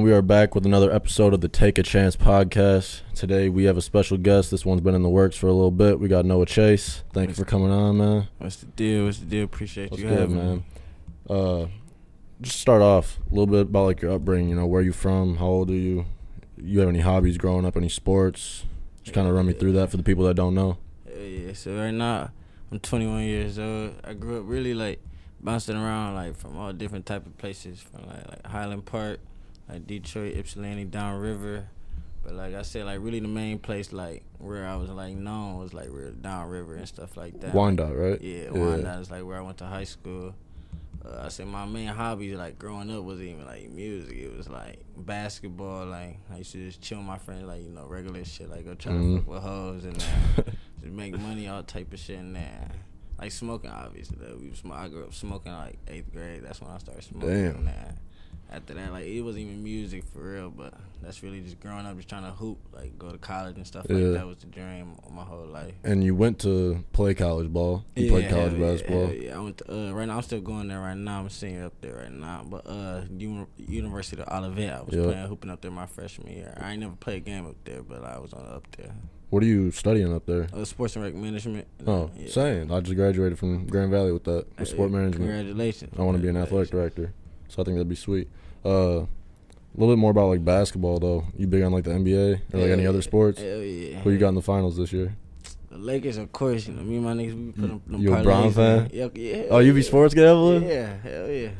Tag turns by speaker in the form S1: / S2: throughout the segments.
S1: We are back with another episode of the Take a Chance podcast. Today we have a special guest. This one's been in the works for a little bit. We got Noah Chase. Thank you for coming on, man.
S2: What's the deal? What's the deal? Appreciate
S1: What's
S2: you
S1: good,
S2: having me.
S1: man? Uh, just start off a little bit about like your upbringing. You know, where you from? How old are you? You have any hobbies growing up? Any sports? Just kind of run me through that for the people that don't know.
S2: Yeah, yeah. So right now, I'm 21 years old. I grew up really like bouncing around like from all different type of places, from like like Highland Park, like Detroit, Ypsilanti, downriver. But like I said, like really the main place like where I was like known was like real downriver and stuff like that.
S1: Wanda, right?
S2: Yeah, Wyandotte is like where I went to high school. Uh, I said my main hobbies like growing up was even like music. It was like basketball. Like I used to just chill with my friends, like you know regular shit, like go try
S1: Mhm.
S2: to fuck with hoes and uh, just make money, all type of shit. And then like smoking, obviously. Though. We was, I grew up smoking like eighth grade. That's when I started smoking.
S1: Damn.
S2: And after that, like it wasn't even music for real, but that's really just growing up, just trying to hoop, like go to college and stuff
S1: Yeah.
S2: like that was the dream my whole life.
S1: And you went to play college ball. You played college
S2: yeah,
S1: basketball.
S2: Yeah, I went to, uh, right now. I'm still going there right now. I'm senior up there right now. But uh, Uni- University of Olivet, I was
S1: Yeah.
S2: playing hooping up there my freshman year. I ain't never played a game up there, but I was on up there.
S1: What are you studying up there?
S2: Uh, sports and rec management.
S1: Oh,
S2: Yeah.
S1: same. I just graduated from Grand Valley with that, with
S2: Uh,
S1: sport management.
S2: Congratulations.
S1: I want to be an athletic director, so I think that'd be sweet. Uh, a little bit more about like basketball though. You big on like the NBA or like any
S2: Hell
S1: other sports?
S2: Hell yeah.
S1: Who you got in the finals this year?
S2: The Lakers, of course. You know, me and my niggas, we put them, them
S1: You a
S2: Bron
S1: fan?
S2: Yeah, yeah.
S1: Oh, you be sports gambling?
S2: Yeah, hell yeah.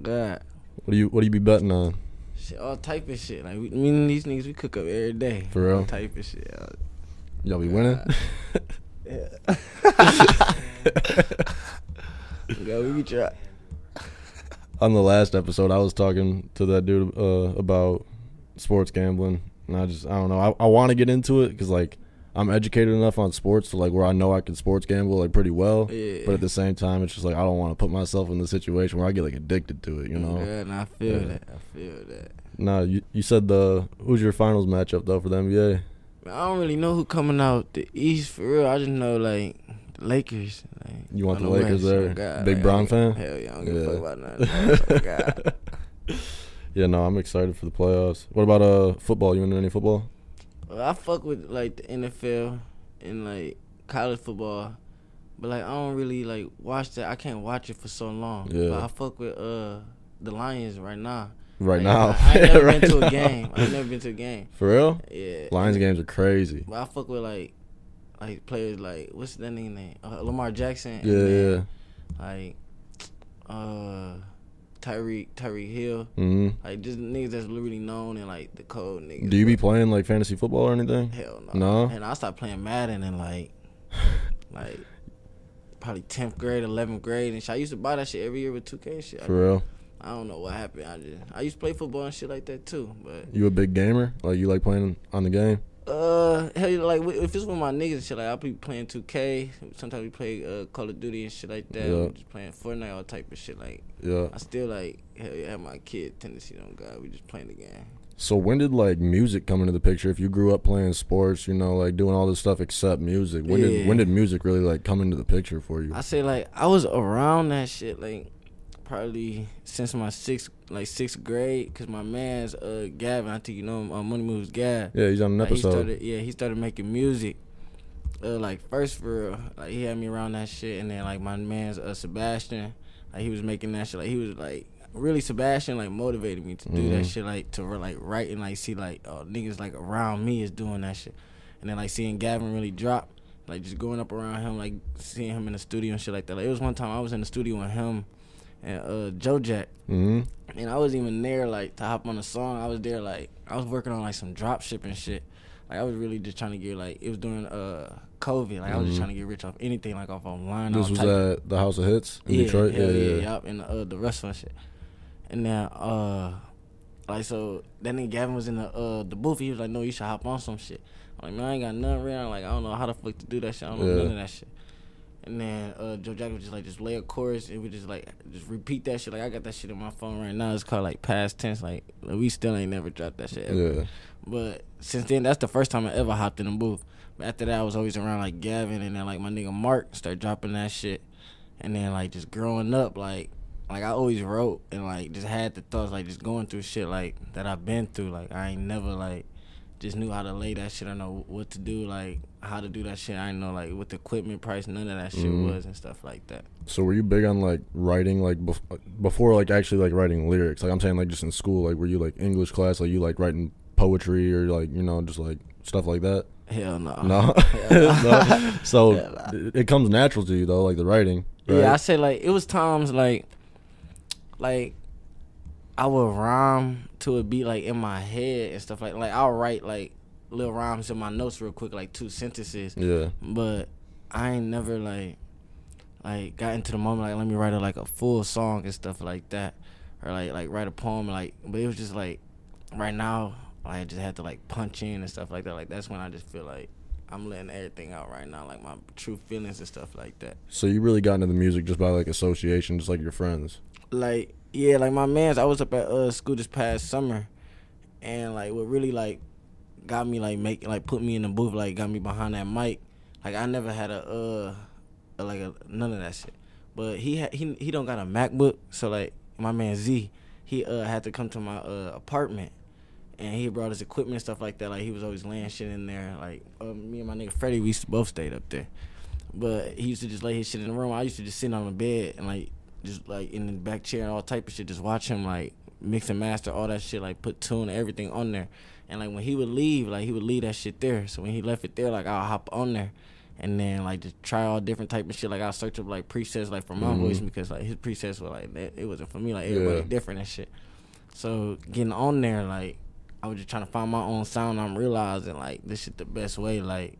S2: God.
S1: What do you What do you be betting on?
S2: Shit, all type of shit. Like, we, me and these niggas, we cook up every day.
S1: For real?
S2: All type of shit. Uh,
S1: Y'all be winning?
S2: Yeah. Go, we be try.
S1: On the last episode, I was talking to that dude uh, about sports gambling, and I just I don't know. I, I want to get into it because like I'm educated enough on sports to like where I know I can sports gamble like pretty well.
S2: Yeah.
S1: But at the same time, it's just like I don't want to put myself in the situation where I get like addicted to it. You know?
S2: Yeah, and I feel
S1: Yeah.
S2: that. I feel that.
S1: Nah, you you said the who's your finals matchup though for the NBA?
S2: I don't really know who coming out the East for real. I just know like Lakers. Like,
S1: You want the Lakers there?
S2: Oh, God,
S1: Big Bron fan?
S2: Hell yeah, I don't give
S1: Yeah.
S2: a fuck about nothing. Oh, God.
S1: Yeah, no, I'm excited for the playoffs. What about uh football? You into any football?
S2: Well, I fuck with like the NFL and like college football, but like I don't really like watch that. I can't watch it for so long.
S1: Yeah.
S2: But I fuck with uh the Lions right now.
S1: Right
S2: Like,
S1: now,
S2: I, I ain't never
S1: Right
S2: been to
S1: now.
S2: a game. I ain't never been to a game.
S1: For real?
S2: Yeah.
S1: Lions games are crazy.
S2: But I fuck with like like players like what's that nigga name? Uh, Lamar Jackson. and
S1: Yeah,
S2: then,
S1: yeah.
S2: Like uh Tyreek Tyreek Hill.
S1: hmm
S2: Like just niggas that's really known and like the cold niggas.
S1: Do you be playing like fantasy football or anything?
S2: Hell no.
S1: No?
S2: And I stopped playing Madden in like like probably tenth grade, eleventh grade, and shit. I used to buy that shit every year with two K and shit. I,
S1: For real?
S2: I don't know what happened. I just I used to play football and shit like that too, but
S1: You a big gamer? Like you like playing on the game?
S2: Uh, hell, like if it's with my niggas and shit, like I'll be playing 2K. Sometimes we play uh, Call of Duty and shit like that.
S1: Yeah.
S2: Just playing Fortnite, all type of shit. Like
S1: Yeah.
S2: I still like hell yeah, have my kid tendency on God. We just playing the game.
S1: So when did like music come into the picture? If you grew up playing sports, you know, like doing all this stuff except music, when did when did music really like come into the picture for you?
S2: I say like I was around that shit like probably since my sixth like sixth grade, cause my man's uh Gavin, I think you know him, uh, Money Moves Gav.
S1: Yeah, he's on an
S2: Like, he
S1: episode.
S2: started, yeah, he started making music. Uh, like first for real, like he had me around that shit, and then like my man's uh, Sebastian, like he was making that shit. Like he was like really Sebastian, like motivated me to do that
S1: Mhm.
S2: shit, like to like write and like see like oh niggas like around me is doing that shit, and then like seeing Gavin really drop, like just going up around him, like seeing him in the studio and shit like that. Like it was one time I was in the studio with him and uh Joe Jack.
S1: hmm
S2: And I wasn't even there like to hop on the song. I was there like I was working on like some drop shipping shit. Like I was really just trying to get like it was during uh COVID. Like I was just
S1: Mhm.
S2: trying to get rich off anything like off online.
S1: This was at the House of Hits in
S2: yeah,
S1: Detroit.
S2: hell
S1: yeah,
S2: yeah,
S1: yeah.
S2: yup, and uh, the restaurant shit. And then uh like so that nigga Gavin was in the uh the booth. He was like, "No, you should hop on some shit." I'm like, "Man, I ain't got nothing around. Like I don't know how the fuck to do that shit. I don't know
S1: Yeah.
S2: none of that shit." And then uh, Joe Jack was just like, just lay a chorus and we just like, just repeat that shit. Like I got that shit in my phone right now. It's called like past tense. Like we still ain't never dropped that shit. Ever.
S1: Yeah.
S2: But since then, that's the first time I ever hopped in a booth. But after that, I was always around like Gavin and then like my nigga Mark start dropping that shit. And then like just growing up, like like I always wrote and like just had the thoughts like just going through shit like that I've been through. Like I ain't never like just knew how to lay that shit. I know what to do, like how to do that shit. I know like what the equipment price, none of that shit
S1: Mhm.
S2: was and stuff like that.
S1: So were you big on like writing like bef- before like actually like writing lyrics? Like I'm saying like just in school, like were you like English class, like you like writing poetry or like you know just like stuff like that?
S2: Hell no.
S1: No. No. So
S2: Hell
S1: it comes natural to you though, like the writing. Right?
S2: Yeah, I say like it was times like like I would rhyme to a beat like in my head and stuff like like I'll write like little rhymes in my notes real quick, like two sentences.
S1: yeah.
S2: But I ain't never like like got into the moment like let me write a, like a full song and stuff like that. Or like like write a poem like but it was just like right now I just had to like punch in and stuff like that. Like that's when I just feel like I'm letting everything out right now, like my true feelings and stuff like that.
S1: So you really got into the music just by like association, just like your friends.
S2: like yeah, like my man's I was up at uh school this past summer and like what really like got me like make like put me in the booth like got me behind that mic. Like I never had a uh a, like a none of that shit. But he had he he don't got a MacBook, so like my man Z, he uh had to come to my uh apartment and he brought his equipment and stuff like that. Like he was always laying shit in there. Like uh, me and my nigga Freddie, we both stayed up there. But he used to just lay his shit in the room. I used to just sit on the bed and like just like in the back chair and all type of shit, just watch him like mix and master all that shit, like put tune and everything on there. And like when he would leave, like he would leave that shit there. So when he left it there, like I'll hop on there and then like just try all different type of shit. Like I'll search up like presets like for my
S1: Mhm.
S2: voice because like his presets were like that it wasn't for me, like everybody
S1: Yeah.
S2: different and shit. So getting on there, like I was just trying to find my own sound. I'm realizing like this shit the best way, like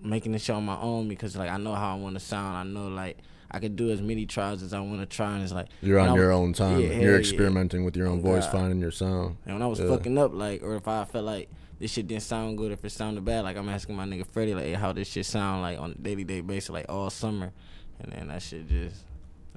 S2: making the show on my own because like I know how I want to sound. I know like I could do as many tries as I want to try, and it's like
S1: You're on your
S2: was-
S1: own time.
S2: Yeah,
S1: You're
S2: yeah.
S1: experimenting with your own voice,
S2: God.
S1: finding your sound.
S2: And when I was
S1: Yeah.
S2: fucking up, like, or if I felt like this shit didn't sound good, if it sounded bad, like I'm asking my nigga Freddie, like, hey, how this shit sound like on a daily day basis, like all summer, and then that shit just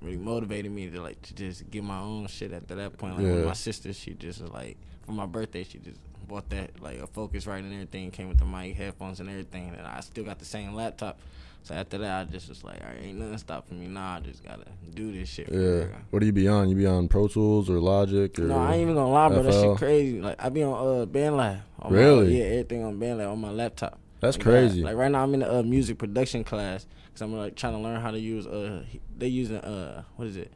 S2: really motivated me to like to just get my own shit after that point. Like
S1: Yeah.
S2: with my sister, she just was like for my birthday, she just bought that like a Focusrite and everything, came with the mic, headphones, and everything, and I still got the same laptop. So after that, I just was like, all right, ain't nothing stopping me. Nah, I just gotta do this shit.
S1: Yeah.
S2: real.
S1: What do you be on? You be on Pro Tools or Logic or
S2: No, I ain't even gonna lie, bro. That shit crazy. Like I be on uh BandLab. on my-
S1: Really?
S2: yeah, everything on BandLab on my laptop.
S1: That's
S2: Like,
S1: crazy.
S2: Like right now, I'm in a uh, music production class because I'm like trying to learn how to use uh they using uh what is it,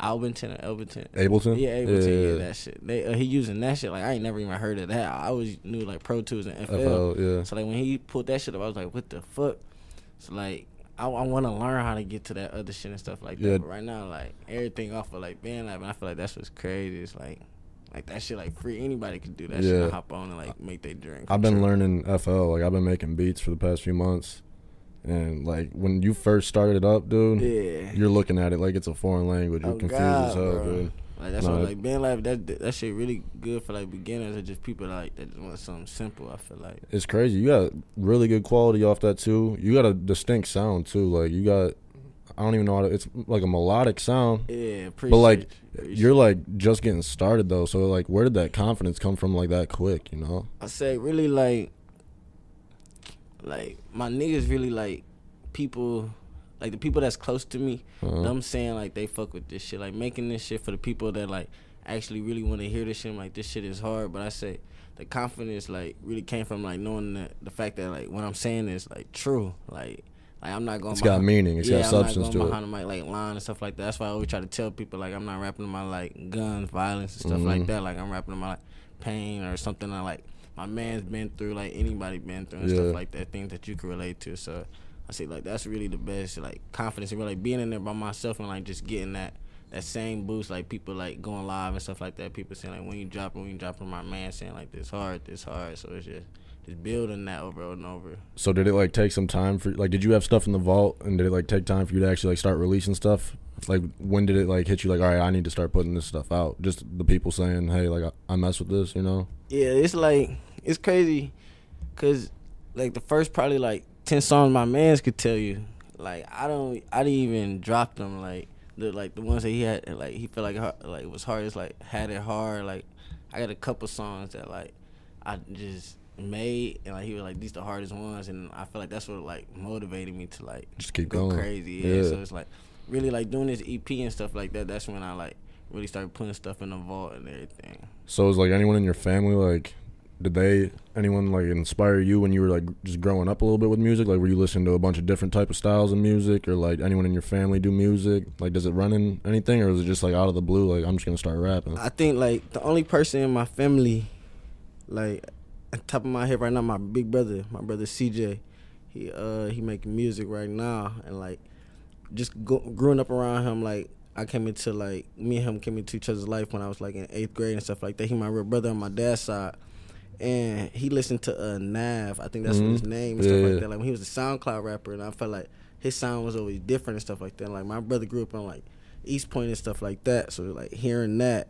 S2: Albenton or.
S1: Ableton?
S2: Yeah, Ableton. Yeah,
S1: Yeah.
S2: that shit. They uh, he using that shit. Like I ain't never even heard of that. I always knew like Pro Tools and FL.
S1: FL, yeah.
S2: So like when he pulled that shit up, I was like, what the fuck? So like I, I want to learn how to get to that other shit and stuff like that.
S1: Yeah.
S2: But right now, like everything off of like BandLab, and I feel like that's what's crazy. It's like like that shit like free. Anybody could do that shit.
S1: Yeah.
S2: And hop on and like make their drink.
S1: I've been learning FL. Like I've been making beats for the past few months, and like when you first started it up, dude,
S2: Yeah.
S1: you're looking at it like it's a foreign language. You're
S2: Oh,
S1: confused
S2: God,
S1: as hell,
S2: bro.
S1: dude.
S2: Like that's
S1: No,
S2: why
S1: it-
S2: like BandLab that that shit really good for like beginners or just people like that just want something simple. I feel like.
S1: It's crazy. You got really good quality off that too. You got a distinct sound too. Like you got, I don't even know how to. It's like a melodic sound.
S2: Yeah, appreciate
S1: But like
S2: you.
S1: You're like just getting started though. So like, where did that confidence come from like that quick? You know?
S2: I say really like like my niggas really like people like the people that's close to me.
S1: Uh,
S2: Them saying like they fuck with this shit, like making this shit for the people that like actually really want to hear this shit. I'm like this shit is hard, but I say the confidence like really came from like knowing that the fact that like what I'm saying is like true. Like like I'm not going.
S1: It's got meaning. It's
S2: yeah,
S1: got
S2: I'm
S1: substance
S2: not
S1: to
S2: going
S1: it.
S2: behind the mic like line and stuff like that. That's why I always try to tell people like I'm not rapping about like guns, violence, and stuff
S1: Mhm.
S2: like that. Like I'm rapping about like pain or something that like my man's been through, like anybody been through and
S1: Yeah.
S2: stuff like that. Things that you can relate to. So I say like that's really the best like confidence and really like being in there by myself and like just getting that that same boost like people like going live and stuff like that. People saying like when you drop it, when you drop it, my man saying like this hard, this hard. So it's just just building that over and over.
S1: So did it like take some time for like? Did you have stuff in the vault, and did it like take time for you to actually like start releasing stuff? Like when did it like hit you? Like all right, I need to start putting this stuff out. Just the people saying, hey, like I, I mess with this, you know?
S2: Yeah, it's like it's crazy, cause like the first probably like ten songs my man's could tell you, like I don't, I didn't even drop them like the like the ones that he had like he felt like like it was hard. It's like had it hard. Like I got a couple songs that like I just made and like he was like these the hardest ones and I feel like that's what like motivated me to like
S1: Just keep
S2: go
S1: going.
S2: crazy. Yeah.
S1: Yeah.
S2: So it's like really like doing this EP and stuff like that, that's when I like really started putting stuff in the vault and everything.
S1: So is like anyone in your family like did they anyone like inspire you when you were like just growing up a little bit with music? Like were you listening to a bunch of different type of styles of music or like anyone in your family do music? Like does it run in anything or is it just like out of the blue like I'm just gonna start rapping?
S2: I think like the only person in my family, like at top of my head right now, my big brother, my brother CJ. He uh he making music right now and like just go, growing up around him like I came into like me and him came into each other's life when I was like in eighth grade and stuff like that. He my real brother on my dad's side. And he listened to uh Nav, I think that's
S1: Mhm.
S2: what his name and
S1: Yeah,
S2: stuff like that. Like when he was a SoundCloud rapper and I felt like his sound was always different and stuff like that. Like my brother grew up in like East Point and stuff like that. So like hearing that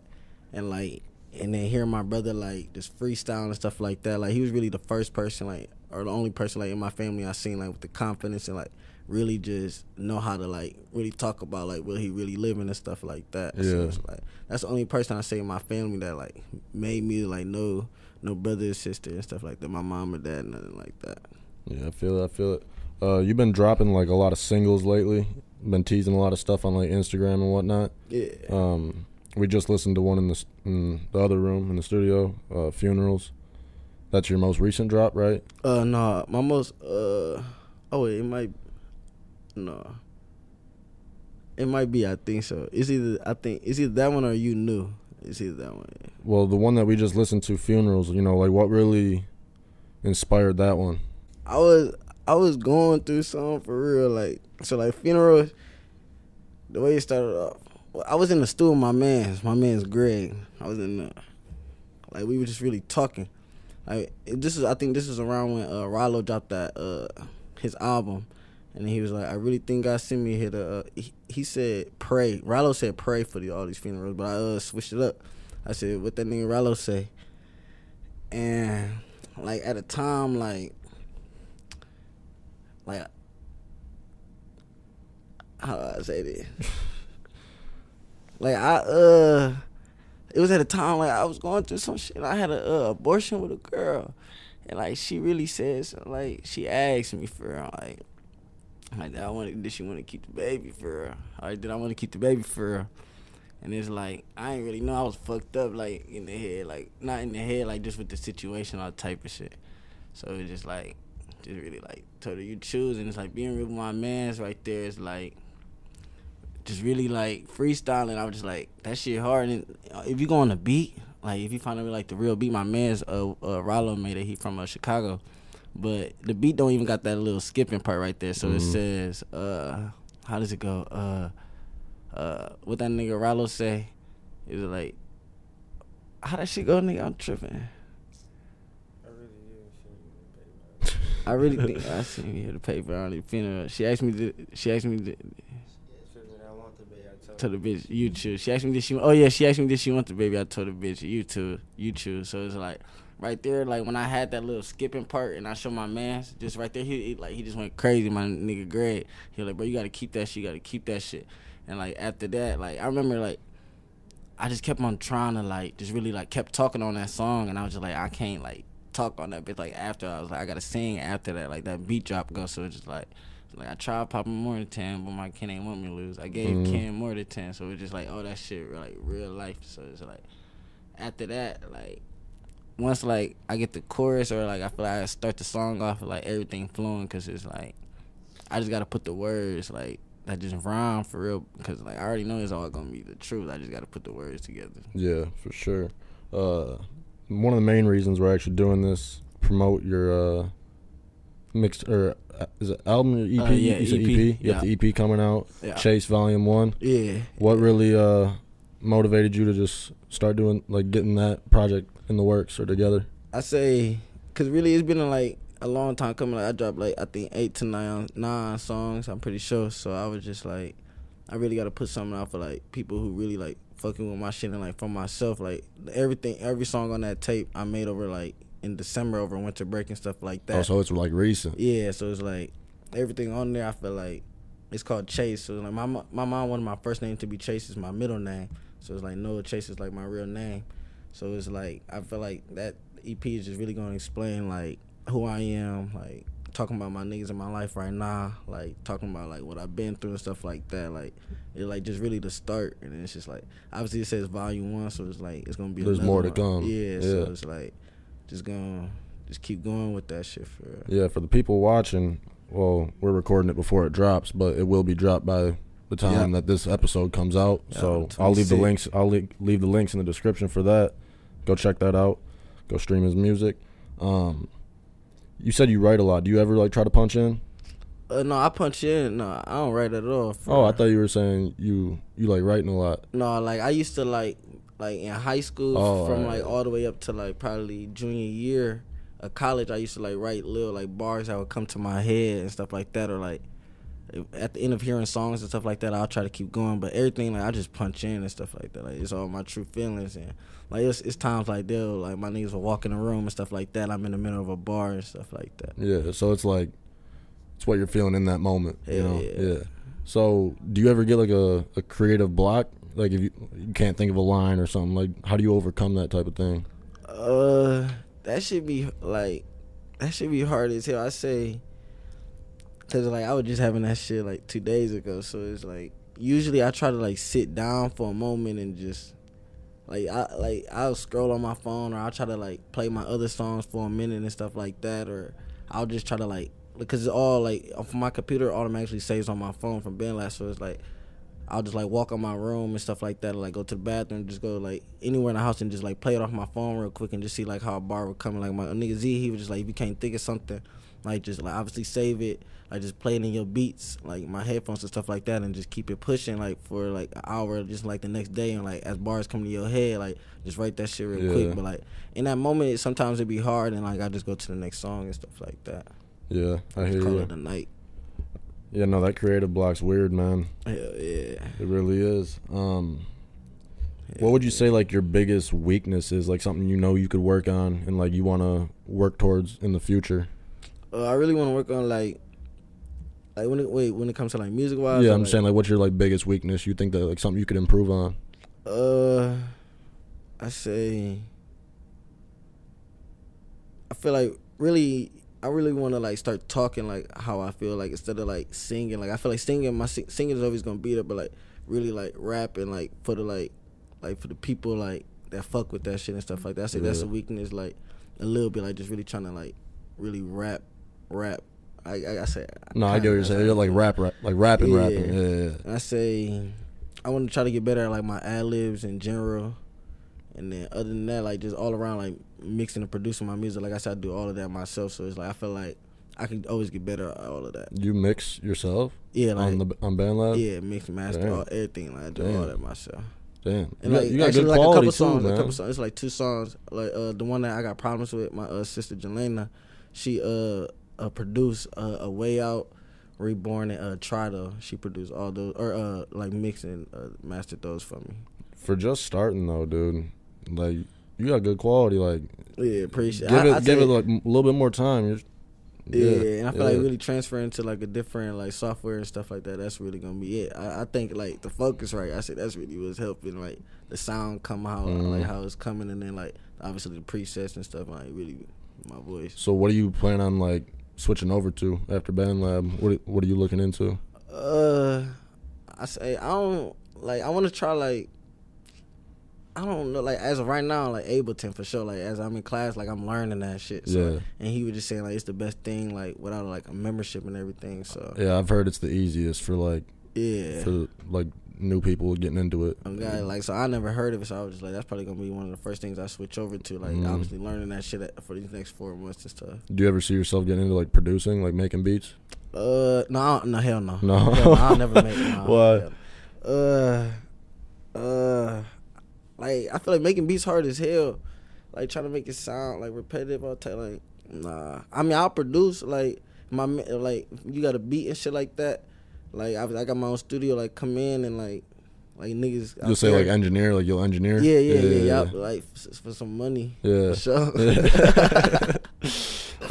S2: and like and then hearing my brother like just freestyle and stuff like that. Like he was really the first person like or the only person like in my family I seen like with the confidence and like really just know how to like really talk about like what he really living and stuff like that. So
S1: Yeah.
S2: it's like that's the only person I say in my family that like made me like know no brother or sister and stuff like that. My mom or dad, nothing like that.
S1: Yeah, I feel it. I feel it. Uh, you've been dropping like a lot of singles lately. Been teasing a lot of stuff on like Instagram and whatnot.
S2: Yeah.
S1: Um, we just listened to one in the in the other room in the studio. Uh, funerals. That's your most recent drop, right?
S2: Uh no, my most uh oh wait, it might no. It might be, I think so. It's either I think it's either that one or you knew. It's either that one.
S1: Well, the one that we just listened to, funerals. You know, like what really inspired that one?
S2: I was I was going through something for real, like so like funerals. the way it started off. Well, I was in the stool with my man's, my man's Greg. I was in the like we were just really talking. Like this is I think this is around when uh Rollo dropped that uh his album. And he was like, I really think God sent me here to. Uh, he, he said, pray. Rallo said, pray for the, all these funerals, but I uh, switched it up. I said, what that nigga Rallo say? And like at a time, like like how do I say this? like I uh it was at a time like I was going through some shit. I had a uh, abortion with a girl. And like she really something, like she asked me for like like I want did she want to keep the baby for real? Like did I want to keep the baby for real? And it's like I ain't really know I was fucked up like in the head, like not in the head, like just with the situation, all type of shit. So it's just like just really like told her you choose and it's like being real with my man's right there is like just really like freestyling. I was just like that shit hard. And if you go on a beat, like if you find out like the real beat, my man's uh, uh Rollo made it. He from uh, Chicago, but the beat don't even got that little skipping part right there. So it
S1: Mhm.
S2: says, uh, how does it go? Uh, uh, what that nigga Rallo say? Is it like how that shit go, nigga? I'm tripping. I really think I seen you the paper on the funeral. She asked me. To, she asked me to, to the bitch you choose. She asked me did she. Oh yeah, she asked me did she want the baby. I told the bitch you choose. You choose. So it's like right there, like when I had that little skipping part and I showed my man just right there. He, he like he just went crazy. My nigga Greg. He was like, bro, you gotta keep that shit. You gotta keep that shit. And like after that, like I remember like. I just kept on trying to like just really like kept talking on that song and I was just like I can't like talk on that bitch like after I was like I gotta sing after that like that beat drop goes so it's just like like I tried popping more than ten but my kid ain't want me to lose I gave
S1: Mhm.
S2: Ken more than ten so it's just like oh that shit like real life so it's like after that like once like I get the chorus or like I feel like I start the song off like everything flowing because it's like I just gotta put the words like that just rhyme for real because like I already know it's all gonna be the truth I just gotta put the words together.
S1: Yeah, for sure. Uh, one of the main reasons we're actually doing this promote your uh, mixed or uh, is it album or EP?
S2: Uh, yeah,
S1: you
S2: EP,
S1: EP. You have
S2: yeah.
S1: the EP coming out.
S2: Yeah.
S1: Chase Volume One.
S2: Yeah.
S1: What
S2: yeah.
S1: really uh motivated you to just start doing like getting that project in the works or together?
S2: I say, cause really it's been like a long time coming. Like I dropped like I think eight to nine nine songs. I'm pretty sure. So I was just like, I really got to put something out for like people who really like fucking with my shit and like for myself. Like everything, every song on that tape I made over like in December over winter break and stuff like that.
S1: Oh, so it's like recent.
S2: Yeah, so it's like everything on there. I feel like it's called Chase. So like my my mom wanted my first name to be Chase is my middle name. So it's like no Chase is like my real name. So it's like I feel like that EP is just really gonna explain like who I am, like talking about my niggas in my life right now, like talking about like what I've been through and stuff like that. Like it like just really the start, and it's just like obviously it says volume one, so it's like it's gonna be
S1: There's more to
S2: one.
S1: come.
S2: Yeah,
S1: yeah, so
S2: it's like just gonna just keep going with that shit for real.
S1: Yeah, for the people watching, well, we're recording it before it drops, but it will be dropped by the time that this episode comes out. So I'll leave the links. I'll le- leave the links in the description for that. Go check that out. Go stream his music. Um, you said you write a lot. Do you ever like try to punch in?
S2: Uh, no, I punch in. No, I don't write at all. for
S1: Oh, I thought you were saying you you like writing a lot.
S2: No, like I used to like like in high school
S1: Oh,
S2: from
S1: alright.
S2: like all the way up to like probably junior year of college. I used to like write little like bars that would come to my head and stuff like that, or like at the end of hearing songs and stuff like that, I'll try to keep going. But everything like I just punch in and stuff like that. Like it's all my true feelings and like it's it's times like they'll like my niggas will walk in the room and stuff like that. I'm in the middle of a bar and stuff like that.
S1: Yeah, so it's like it's what you're feeling in that moment. you
S2: Hell
S1: know?
S2: yeah.
S1: So do you ever get like a, a creative block? Like if you you can't think of a line or something, like how do you overcome that type of thing?
S2: Uh, that should be like, that should be hard as hell. I say, cause like I was just having that shit like two days ago. So it's like usually I try to like sit down for a moment and just like I like I'll scroll on my phone or I'll try to like play my other songs for a minute and stuff like that, or I'll just try to like because it's all like from my computer automatically saves on my phone from BandLab. So it's like I'll just like walk on my room and stuff like that, or like go to the bathroom, just go like anywhere in the house and just like play it off my phone real quick and just see like how a bar would come. Like my nigga Z, he was just like, if you can't think of something, like just like obviously save it, like just play it in your beats, like my headphones and stuff like that, and just keep it pushing like for like an hour, just like the next day, and like as bars come to your head, like just write that shit real
S1: Yeah.
S2: quick. But like in that moment, sometimes it'd be hard, and like I just go to the next song and stuff like that.
S1: Yeah, I hear
S2: Call
S1: you.
S2: it a night.
S1: Yeah, no, that creative block's weird, man.
S2: Hell yeah.
S1: It really is. Um,
S2: Hell
S1: what would you
S2: yeah.
S1: say like your biggest weakness is? Like something you know you could work on and like you want to work towards in the future?
S2: Uh, I really want to work on like, like when it wait when it comes to like music wise.
S1: yeah, I'm saying like what's your like biggest weakness? You think that like something you could improve on?
S2: Uh, I say. I feel like really, I really want to like start talking like how I feel like instead of like singing. Like I feel like singing, my sing- singing is always gonna be there, but like really like rapping like for the like, like for the people like that fuck with that shit and stuff like that. I say that's
S1: Yeah.
S2: a weakness. Like a little bit like just really trying to like really rap, rap. I I, I say.
S1: No, I get what you're saying. You're like rap, rap like rapping,
S2: Yeah.
S1: rapping. Yeah, yeah.
S2: I say I want to try to get better at like my ad libs in general, and then other than that, like just all around like mixing and producing my music. Like I said, I do all of that myself, so it's like I feel like I can always get better at all of that.
S1: You mix yourself
S2: Yeah, like
S1: on the on BandLab.
S2: yeah, mix master
S1: Damn.
S2: all, everything. Like I do
S1: Damn.
S2: all that myself.
S1: Damn,
S2: And
S1: you got,
S2: like
S1: you got
S2: actually
S1: good
S2: like a
S1: quality
S2: couple
S1: too,
S2: songs,
S1: man.
S2: a couple songs. It's like two songs. Like uh the one that I got problems with, my uh, sister Jelena, she uh, uh produced uh, a way out. Reborn and uh, Trido, she produced all those, or uh, like mixing, uh, mastered those for me.
S1: For just starting though, dude, like you got good quality. Like
S2: Yeah, appreciate.
S1: give it,
S2: I
S1: give it like a little bit more time. You're,
S2: yeah, and I feel like really transferring to like a different like software and stuff like that. That's really gonna be it. I, I think like the focus, right? I said that's really what's helping like the sound come out,
S1: Mhm.
S2: like how it's coming, and then like obviously the presets and stuff. Like really, my voice.
S1: So what do you plan on like switching over to after BandLab? What What are you looking into?
S2: Uh, I say I don't like. I want to try like. I don't know, like as of right now, like Ableton for sure. Like as I'm in class, like I'm learning that shit. So,
S1: Yeah.
S2: And he was just saying like it's the best thing, like without like a membership and everything. So
S1: Yeah, I've heard it's the easiest for like
S2: yeah.
S1: for like new people getting into it.
S2: I'm like so I never heard of it, so I was just like that's probably gonna be one of the first things I switch over to. Like
S1: Mhm.
S2: obviously learning that shit for these next four months and stuff.
S1: Do you ever see yourself getting into like producing, like making beats?
S2: Uh no I no hell no
S1: No?
S2: Hell no, I'll never make no, hell. Uh uh like I feel like making beats hard as hell. Like trying to make it sound like repetitive all the time. Like nah, I mean I'll produce like my like you got a beat and shit like that. Like I, I got my own studio. Like come in and like like niggas.
S1: You'll say
S2: there-
S1: like engineer, like you'll engineer.
S2: Yeah, yeah, yeah, yeah. Like f- for some money.
S1: Yeah.
S2: For sure.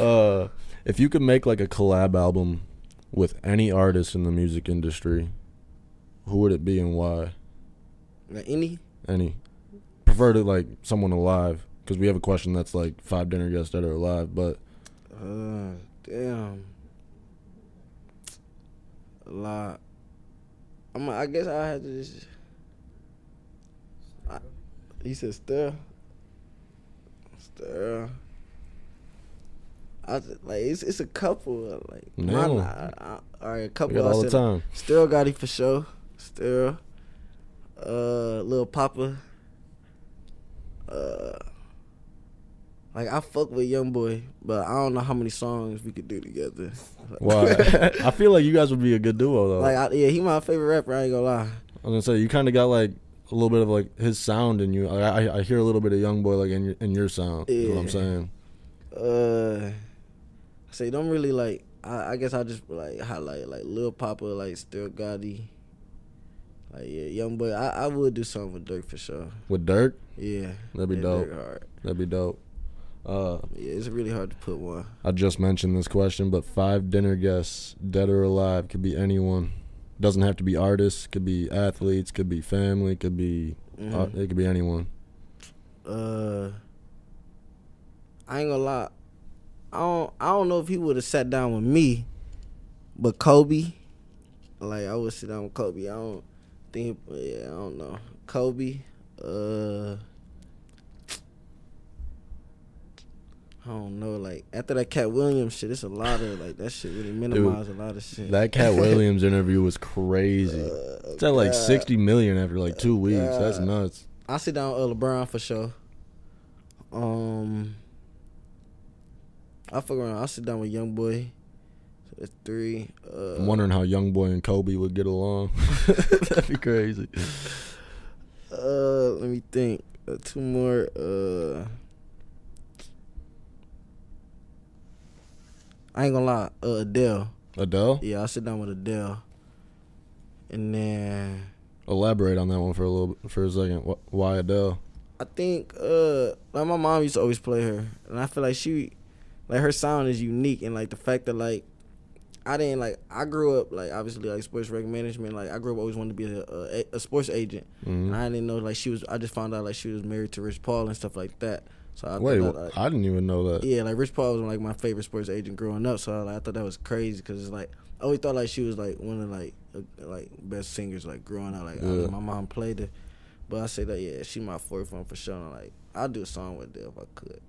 S1: uh, if you could make like a collab album with any artist in the music industry, who would it be and why?
S2: Like, any?
S1: Any? Prefer to like someone alive because we have a question that's like five dinner guests that are alive. But
S2: Uh, Damn. Lot. I'm. I guess I had to just. I, he said stir. Stir. I just, like it's it's a couple of, like
S1: no.
S2: mine, I, I, all right a
S1: We
S2: couple
S1: got
S2: I
S1: all the time.
S2: Still got it for sure. Still. Uh, Lil Papa. Uh, like I fuck with Young Boy, but I don't know how many songs we could do together.
S1: Why? I feel like you guys would be a good duo though.
S2: like I, yeah, he my favorite rapper. I ain't gonna lie.
S1: I was gonna say you kind of got like a little bit of like his sound in you. Like, I I hear a little bit of Young Boy like in your in your sound. You know what I'm saying?
S2: Uh, I say don't really like. I, I guess I just like highlight like Lil Papa, like Still Gotti. Like yeah, Young Boy. I, I would do something with Durk for sure.
S1: With Durk,
S2: Yeah,
S1: that'd be
S2: yeah,
S1: dope. That'd be dope. Uh,
S2: Yeah, it's really hard to put one.
S1: I just mentioned this question, but five dinner guests, dead or alive, could be anyone. Doesn't have to be artists. Could be athletes. Could be family. Could be.
S2: Mhm.
S1: Uh, it could be anyone.
S2: uh I ain't gonna lie. I don't I don't know if he would have sat down with me, but Kobe, like I would sit down with Kobe. I don't think yeah, I don't know. Kobe, uh I don't know, like after that Katt Williams shit, it's a lot of like that shit really minimized a lot of shit.
S1: That Katt Williams interview was crazy.
S2: Uh,
S1: It's at like sixty million after like two weeks. That's nuts.
S2: I sit down with uh, LeBron for sure. Um, I fuck around. I sit down with Young Boy. So that's three. Uh,
S1: I'm wondering how Young Boy and Kobe would get along. That'd be crazy.
S2: Uh, let me think. Uh, two more. Uh, I ain't gonna lie. Uh, Adele.
S1: Adele,
S2: Yeah, I sit down with Adele. And then
S1: elaborate on that one for a little for a second. Why Adele?
S2: I think uh like my mom used to always play her and I feel like she like her sound is unique and like the fact that like I didn't like I grew up like obviously like sports rec management like I grew up always wanted to be a, a, a sports agent
S1: Mhm.
S2: and I didn't know like she was I just found out like she was married to Rich Paul and stuff like that so I
S1: Wait,
S2: that, like,
S1: I didn't even know that.
S2: yeah like Rich Paul was like my favorite sports agent growing up so like, I thought that was crazy because it's like I always thought like she was like one of like uh, like best singers like growing up like I-
S1: Yeah.
S2: my mom played it, but I say that yeah she my fourth one for sure and, like I'll do a song with her if I could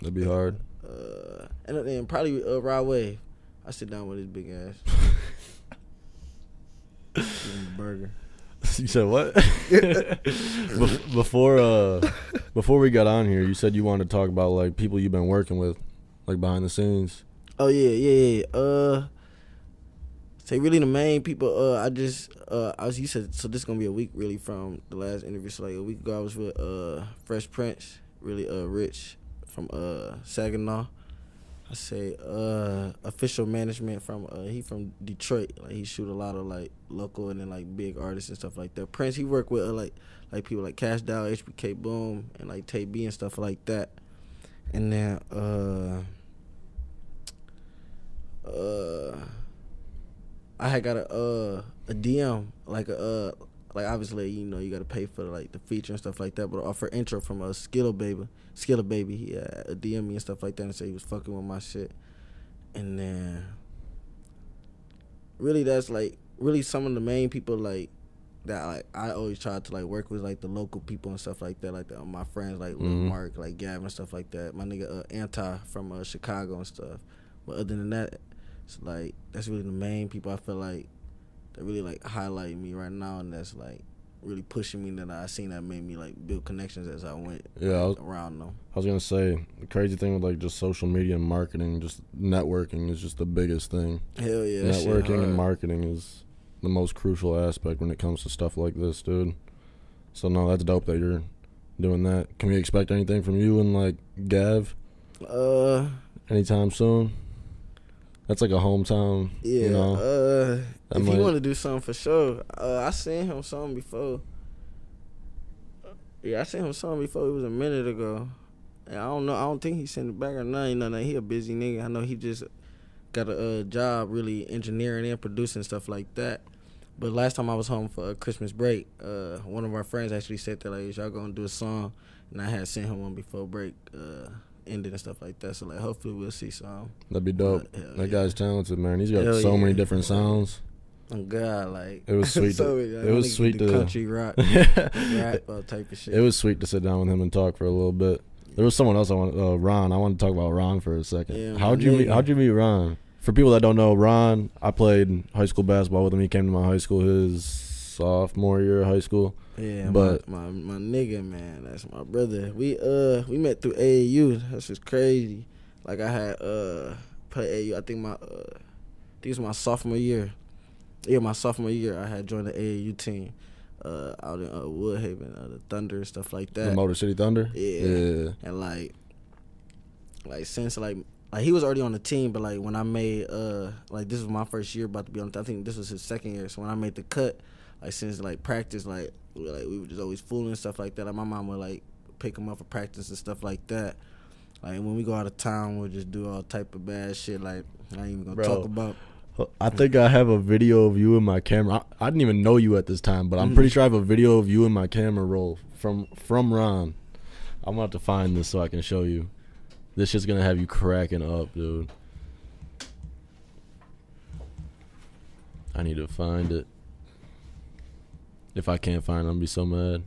S1: That'd be hard.
S2: uh, and then probably uh, Rod Wave. I sit down with his big ass. Give him a burger.
S1: you said what? Before uh, before we got on here, you said you wanted to talk about like people you've been working with, like behind the scenes.
S2: Oh yeah, yeah, yeah. Uh, say really the main people. Uh, I just uh, I was you said so. This is gonna be a week really from the last interview. So like a week ago, I was with uh Fresh Prince, really uh Rich from uh Saginaw. I say uh official management from uh he from Detroit. Like he shoot a lot of like local and then like big artists and stuff like that. Prince he worked with uh, like like people like Cash Dow, HBK Boom, and like Tay B and stuff like that. And then uh uh I had got a uh a DM like a uh like obviously you know you got to pay for like the feature and stuff like that, but offer intro from a Skilla Baby, Skilla Baby, he a DM me and stuff like that and said he was fucking with my shit, and then really that's like really some of the main people like that like I always try to like work with like the local people and stuff like that, like the, my friends like Lil
S1: Mhm.
S2: Mark, like Gavin and stuff like that. My nigga uh, Anti from uh, Chicago and stuff. But other than that, it's like that's really the main people I feel like that really like highlight me right now, and that's like really pushing me that I seen that made me like build connections as I went
S1: Yeah, I was-
S2: around them.
S1: I was gonna say the crazy thing with like just social media and marketing, just networking is just the biggest thing.
S2: Hell yeah,
S1: networking and marketing is the most crucial aspect when it comes to stuff like this, dude. So no, that's dope that you're doing that. Can we expect anything from you and like Gav
S2: Uh,
S1: anytime soon? That's like a hometown,
S2: yeah.
S1: you know.
S2: uh, if
S1: might-
S2: you want to do something for sure, uh, I seen him something before. Yeah, I seen him something before. It was a minute ago. And I don't know. I don't think he sent it back or nothing. You know, he a busy nigga. I know he just got a uh, job really engineering and producing stuff like that. But last time I was home for Christmas break, uh, one of our friends actually said that like, y'all gonna do a song, and I had sent him one before break, uh, ended and stuff like that. So like, hopefully we'll see some.
S1: That'd be dope.
S2: Hell
S1: that
S2: yeah.
S1: guy's talented, man. He's got
S2: Hell
S1: so many different sounds.
S2: Oh God, like
S1: It was sweet
S2: so,
S1: to-
S2: like,
S1: it was sweet to-
S2: country rock, rap, all type of shit.
S1: It was sweet to sit down with him and talk for a little bit. There was someone else I want, uh, Ron. I want to talk about Ron for a second.
S2: Yeah,
S1: how'd you meet? How'd you meet Ron? For people that don't know, Ron, I played high school basketball with him. He came to my high school his sophomore year of high school.
S2: Yeah,
S1: But-
S2: my, my my nigga, man, that's my brother. We uh we met through AAU. That's just crazy. Like I had uh played AAU. I think my uh I think it was my sophomore year. Yeah, my sophomore year, I had joined the AAU team uh out in uh, Woodhaven, uh, the Thunder and stuff like
S1: The
S2: that.
S1: Motor City Thunder.
S2: Yeah.
S1: Yeah.
S2: and like like since like like he was already on the team but like when i made uh like this was my first year about to be on i think this was his second year so when i made the cut like since like practice like we, like we were just always fooling and stuff like that like my mom would like pick him up for practice and stuff like that like when we go out of town we'll just do all type of bad shit like i ain't even gonna
S1: Bro.
S2: talk about
S1: I think I have a video of you in my camera. I, I didn't even know you at this time, but I'm pretty mm-hmm. sure I have a video of you in my camera roll from from Ron. I'm gonna have to find this so I can show you. This shit's gonna have you cracking up, dude. I need to find it. If I can't find I'm gonna be so mad.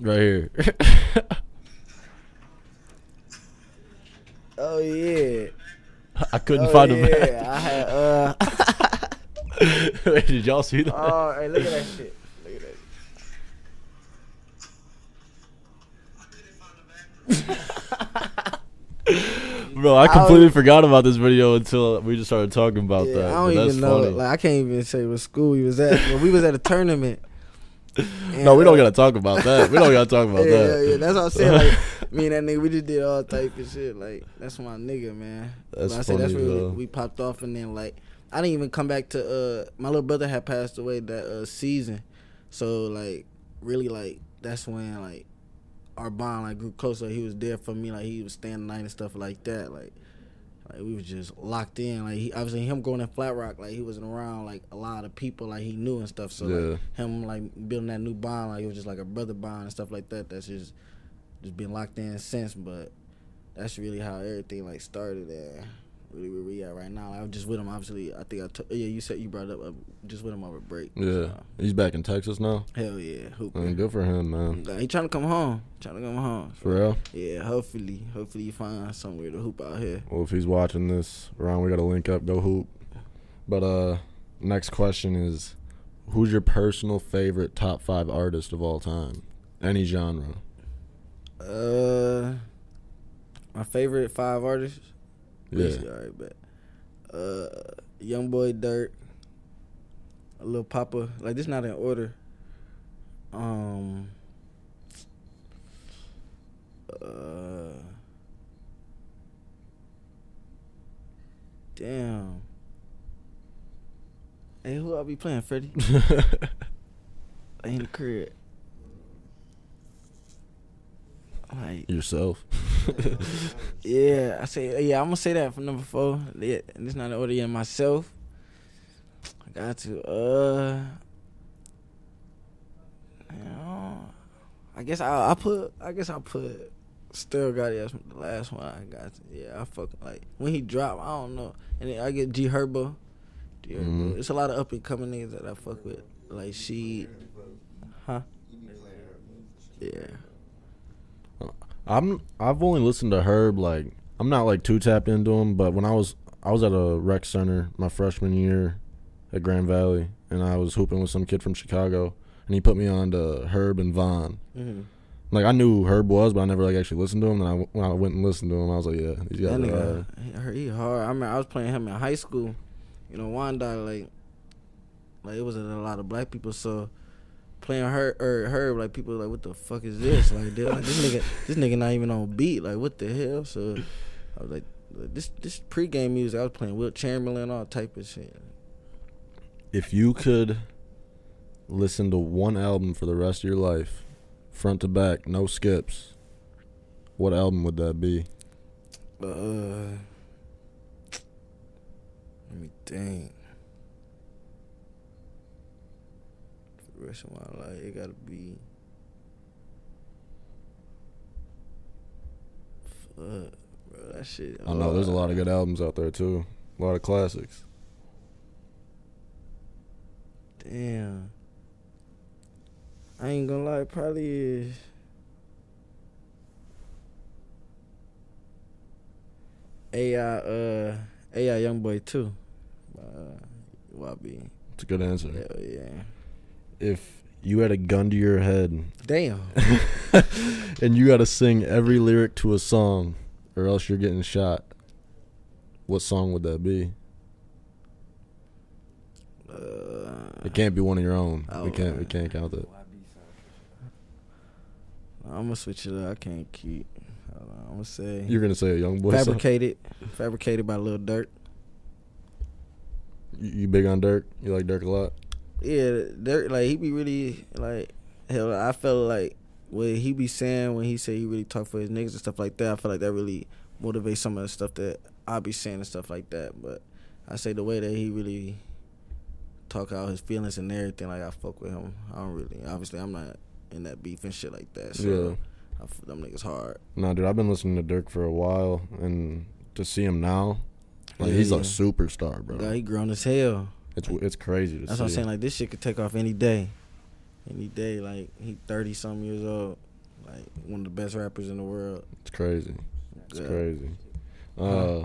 S1: Right here.
S2: oh yeah
S1: I couldn't
S2: oh,
S1: find
S2: yeah.
S1: it.
S2: i had uh
S1: Wait, did y'all see that?
S2: oh hey look at that shit look at that
S1: Bro, I
S2: I
S1: completely
S2: don't-
S1: forgot about this video until we just started talking about
S2: Yeah,
S1: that.
S2: I don't even know.
S1: funny.
S2: Like I can't even say what school we was at. But we was at a tournament.
S1: no, we don't
S2: uh,
S1: gotta talk about that. We don't gotta talk about
S2: yeah,
S1: that.
S2: Yeah, yeah, that's what I'm saying. Like me and that nigga, we just did all type of shit. Like that's my nigga, man.
S1: That's
S2: but I said that's
S1: funny,
S2: where we popped off, and then like I didn't even come back to. uh My little brother had passed away that uh season, so like really like that's when like our bond like grew closer. He was there for me, like he was staying the night and stuff like that. Like like we was just locked in. Like he obviously him going in Flat Rock, like he wasn't around like a lot of people like he knew and stuff. So
S1: Yeah.
S2: like him like building that new bond, like it was just like a brother bond and stuff like that. That's just just been locked in since. But that's really how everything like started and really where we at right now. Like, I'm just with him. Obviously, I think I t- yeah you said you brought up. I'm just with him over break.
S1: Yeah,
S2: So,
S1: he's back in Texas now.
S2: hell yeah, Hooper.
S1: I mean, good for him, man.
S2: He trying to come home. Trying to come home.
S1: For real.
S2: Yeah, hopefully, hopefully you find somewhere to hoop out here.
S1: Well, if he's watching this, Ron, we gotta link up, go hoop. But uh, next question is, who's your personal favorite top five artist of all time, any genre?
S2: Uh, my favorite five artists.
S1: Yeah,
S2: all right, bet. Uh, Young Boy Dirt, a Lil Papa. Like this, not in order. Um. Uh. Damn. Hey, who I be playing, Freddie? I in the crib. Like,
S1: yourself.
S2: yeah, I say yeah. I'm gonna say that for number four. Yeah, and it's not an order yet. Myself, I got to. Uh, you know, I guess I I put I guess I put Still got it as the last one I got. Yeah, I fucking like when he dropped. I don't know, and then I get G Herbo. G Herbo.
S1: Mhm.
S2: It's a lot of up and coming niggas that I fuck with. Like she, huh? Yeah.
S1: I'm I've only listened to Herb like I'm not like too tapped into him, but when I was I was at a rec center my freshman year at Grand Valley, and I was hooping with some kid from Chicago, and he put me on to Herb and Von.
S2: Mm-hmm.
S1: Like I knew who Herb was, but I never like actually listened to him. And I when I went and listened to him, I was like, yeah, these guys
S2: That
S1: are.
S2: nigga,
S1: hard.
S2: he, hard- he hard. I remember I was playing him in high school. You know, Wanda like, like it was a lot of black people. So playing her or her like people like, what the fuck is this? Like, dude, like this nigga, this nigga not even on beat. Like, what the hell? So I was like, this this pregame music. I was playing Will Chamberlain, all type of shit.
S1: If you could listen to one album for the rest of your life, front to back, no skips, what album would that be?
S2: Uh, let me think. For the rest of my life, it gotta be. Uh, bro, that shit.
S1: I know there's a lot of good albums out there too. A lot of classics.
S2: Damn. I ain't gonna lie, it probably is. AI, uh, AI Young Boy too. Uh, Wabi.
S1: It's a good answer.
S2: Hell yeah.
S1: If you had a gun to your head
S2: Damn.
S1: and you got to sing every lyric to a song, or else you're getting shot, what song would that be?
S2: Uh,
S1: It can't be one of your own.
S2: Oh,
S1: we can't. We can't count that.
S2: I'm gonna switch it up. I can't keep. Hold on, I'm gonna say
S1: You're gonna say a young boy. song?
S2: fabricated. Fabricated by Lil Durk.
S1: You, you big on Durk? You like Durk a lot?
S2: Yeah, Durk like he be really like hell. I felt like what he be saying when he say he really talk for his niggas and stuff like that. I feel like that really motivates some of the stuff that I be saying and stuff like that. But I say the way that he really talk out his feelings and everything, like I fuck with him. I don't really. Obviously, I'm not in that beef and shit like that. So
S1: Yeah.
S2: I f them niggas hard.
S1: No, dude. I've been listening to Durk for a while, and to see him now, like
S2: Yeah,
S1: he's a superstar, bro.
S2: God, he grown as hell.
S1: It's it's crazy to
S2: That's
S1: see.
S2: what I'm saying. Like this shit could take off any day, any day. Like he thirty something years old, like one of the best rappers in the world.
S1: it's crazy. It's
S2: God.
S1: crazy. Uh,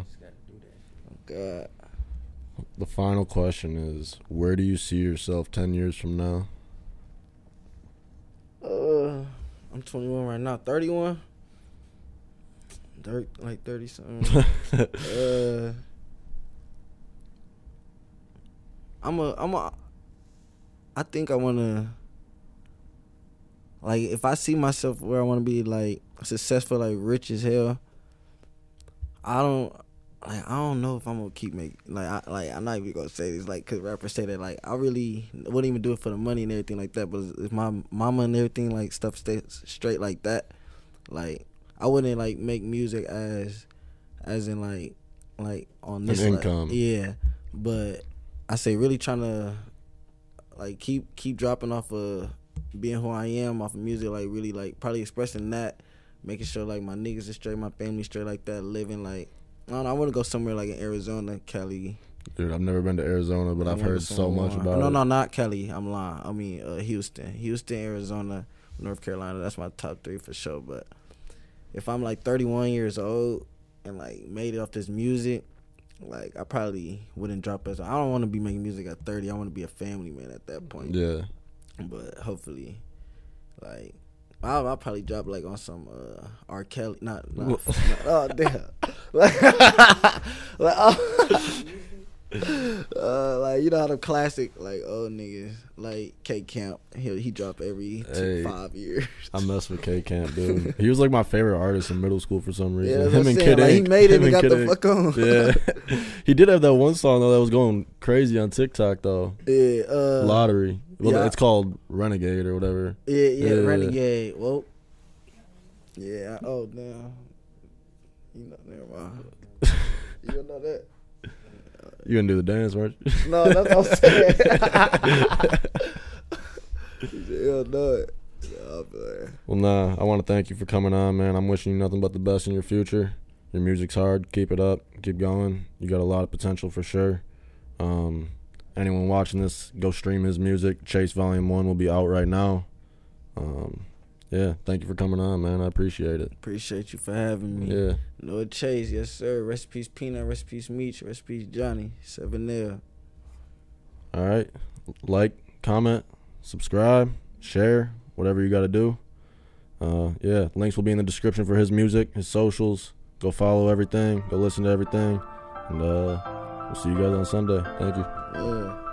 S2: God,
S1: the final question is: Where do you see yourself ten years from now?
S2: uh, I'm 21 right now. 31. Durk like 30 something. uh, I'm a, I'm a, I think I wanna, like, if I see myself where I wanna be, like, successful, like, rich as hell, I don't, like, I don't know if I'm gonna keep making, like, I, like, I'm not even gonna say this, like, cause rappers say that, like, I really wouldn't even do it for the money and everything like that, but if my mama and everything, like, stuff stays straight like that, like, I wouldn't, like, make music as, as in, like, like, on this, like-
S1: income.
S2: yeah, but I say really trying to like keep keep dropping off of being who I am off of music, like really like probably expressing that, making sure like my niggas is straight, my family straight like that, living like I don't know, I wanna go somewhere like in Arizona, Cali.
S1: Dude, I've never been to Arizona, but I've heard so much
S2: somewhere.
S1: about
S2: No,
S1: it.
S2: no, not Cali. I'm lying. I mean uh, Houston, Houston, Arizona, North Carolina. That's my top three for sure. But if I'm like 31 years old and like made it off this music, like I probably wouldn't drop as I don't want to be making music at 30. I want to be a family man at that point.
S1: Yeah,
S2: But hopefully, like. I'll, I'll probably drop like on some uh, R. Kelly, not, not, not oh damn, like, like oh, uh, like you know how the classic like old niggas like K Camp he he drop every two,
S1: Hey.
S2: five years.
S1: I mess with K Camp, dude. He was like my favorite artist in middle school for some reason.
S2: Yeah, that's
S1: and. Kid
S2: Like, he made it
S1: Him
S2: and got
S1: Kid
S2: the fuck on.
S1: Yeah, he did have that one song though that was going crazy on TikTok though.
S2: Yeah, uh,
S1: Lottery. Well,
S2: yeah.
S1: it's called Renegade or whatever.
S2: yeah, yeah,
S1: Yeah.
S2: Renegade. Well, yeah. Oh damn, you know, never mind. You don't know that?
S1: You gonna do the dance, right?
S2: No, that's what I'm saying. you it. Nah, man.
S1: Well, nah. I want to thank you for coming on, man. I'm wishing you nothing but the best in your future. Your music's hard. Keep it up. Keep going. You got a lot of potential for sure. Um, anyone watching this, go stream his music. Chase Volume One will be out right now. Um, yeah. Thank you for coming on, man. I appreciate it.
S2: Appreciate you for having me.
S1: Yeah.
S2: Noah Chase, yes sir. Recipes Peanut, recipes in peace Meech, rest in peace Johnny. Seven L.
S1: All right. Like, comment, subscribe, share, whatever you got to do. Uh, yeah, links will be in the description for his music, his socials. Go follow everything. Go listen to everything. And uh, we'll see you guys on Sunday. Thank you.
S2: Yeah.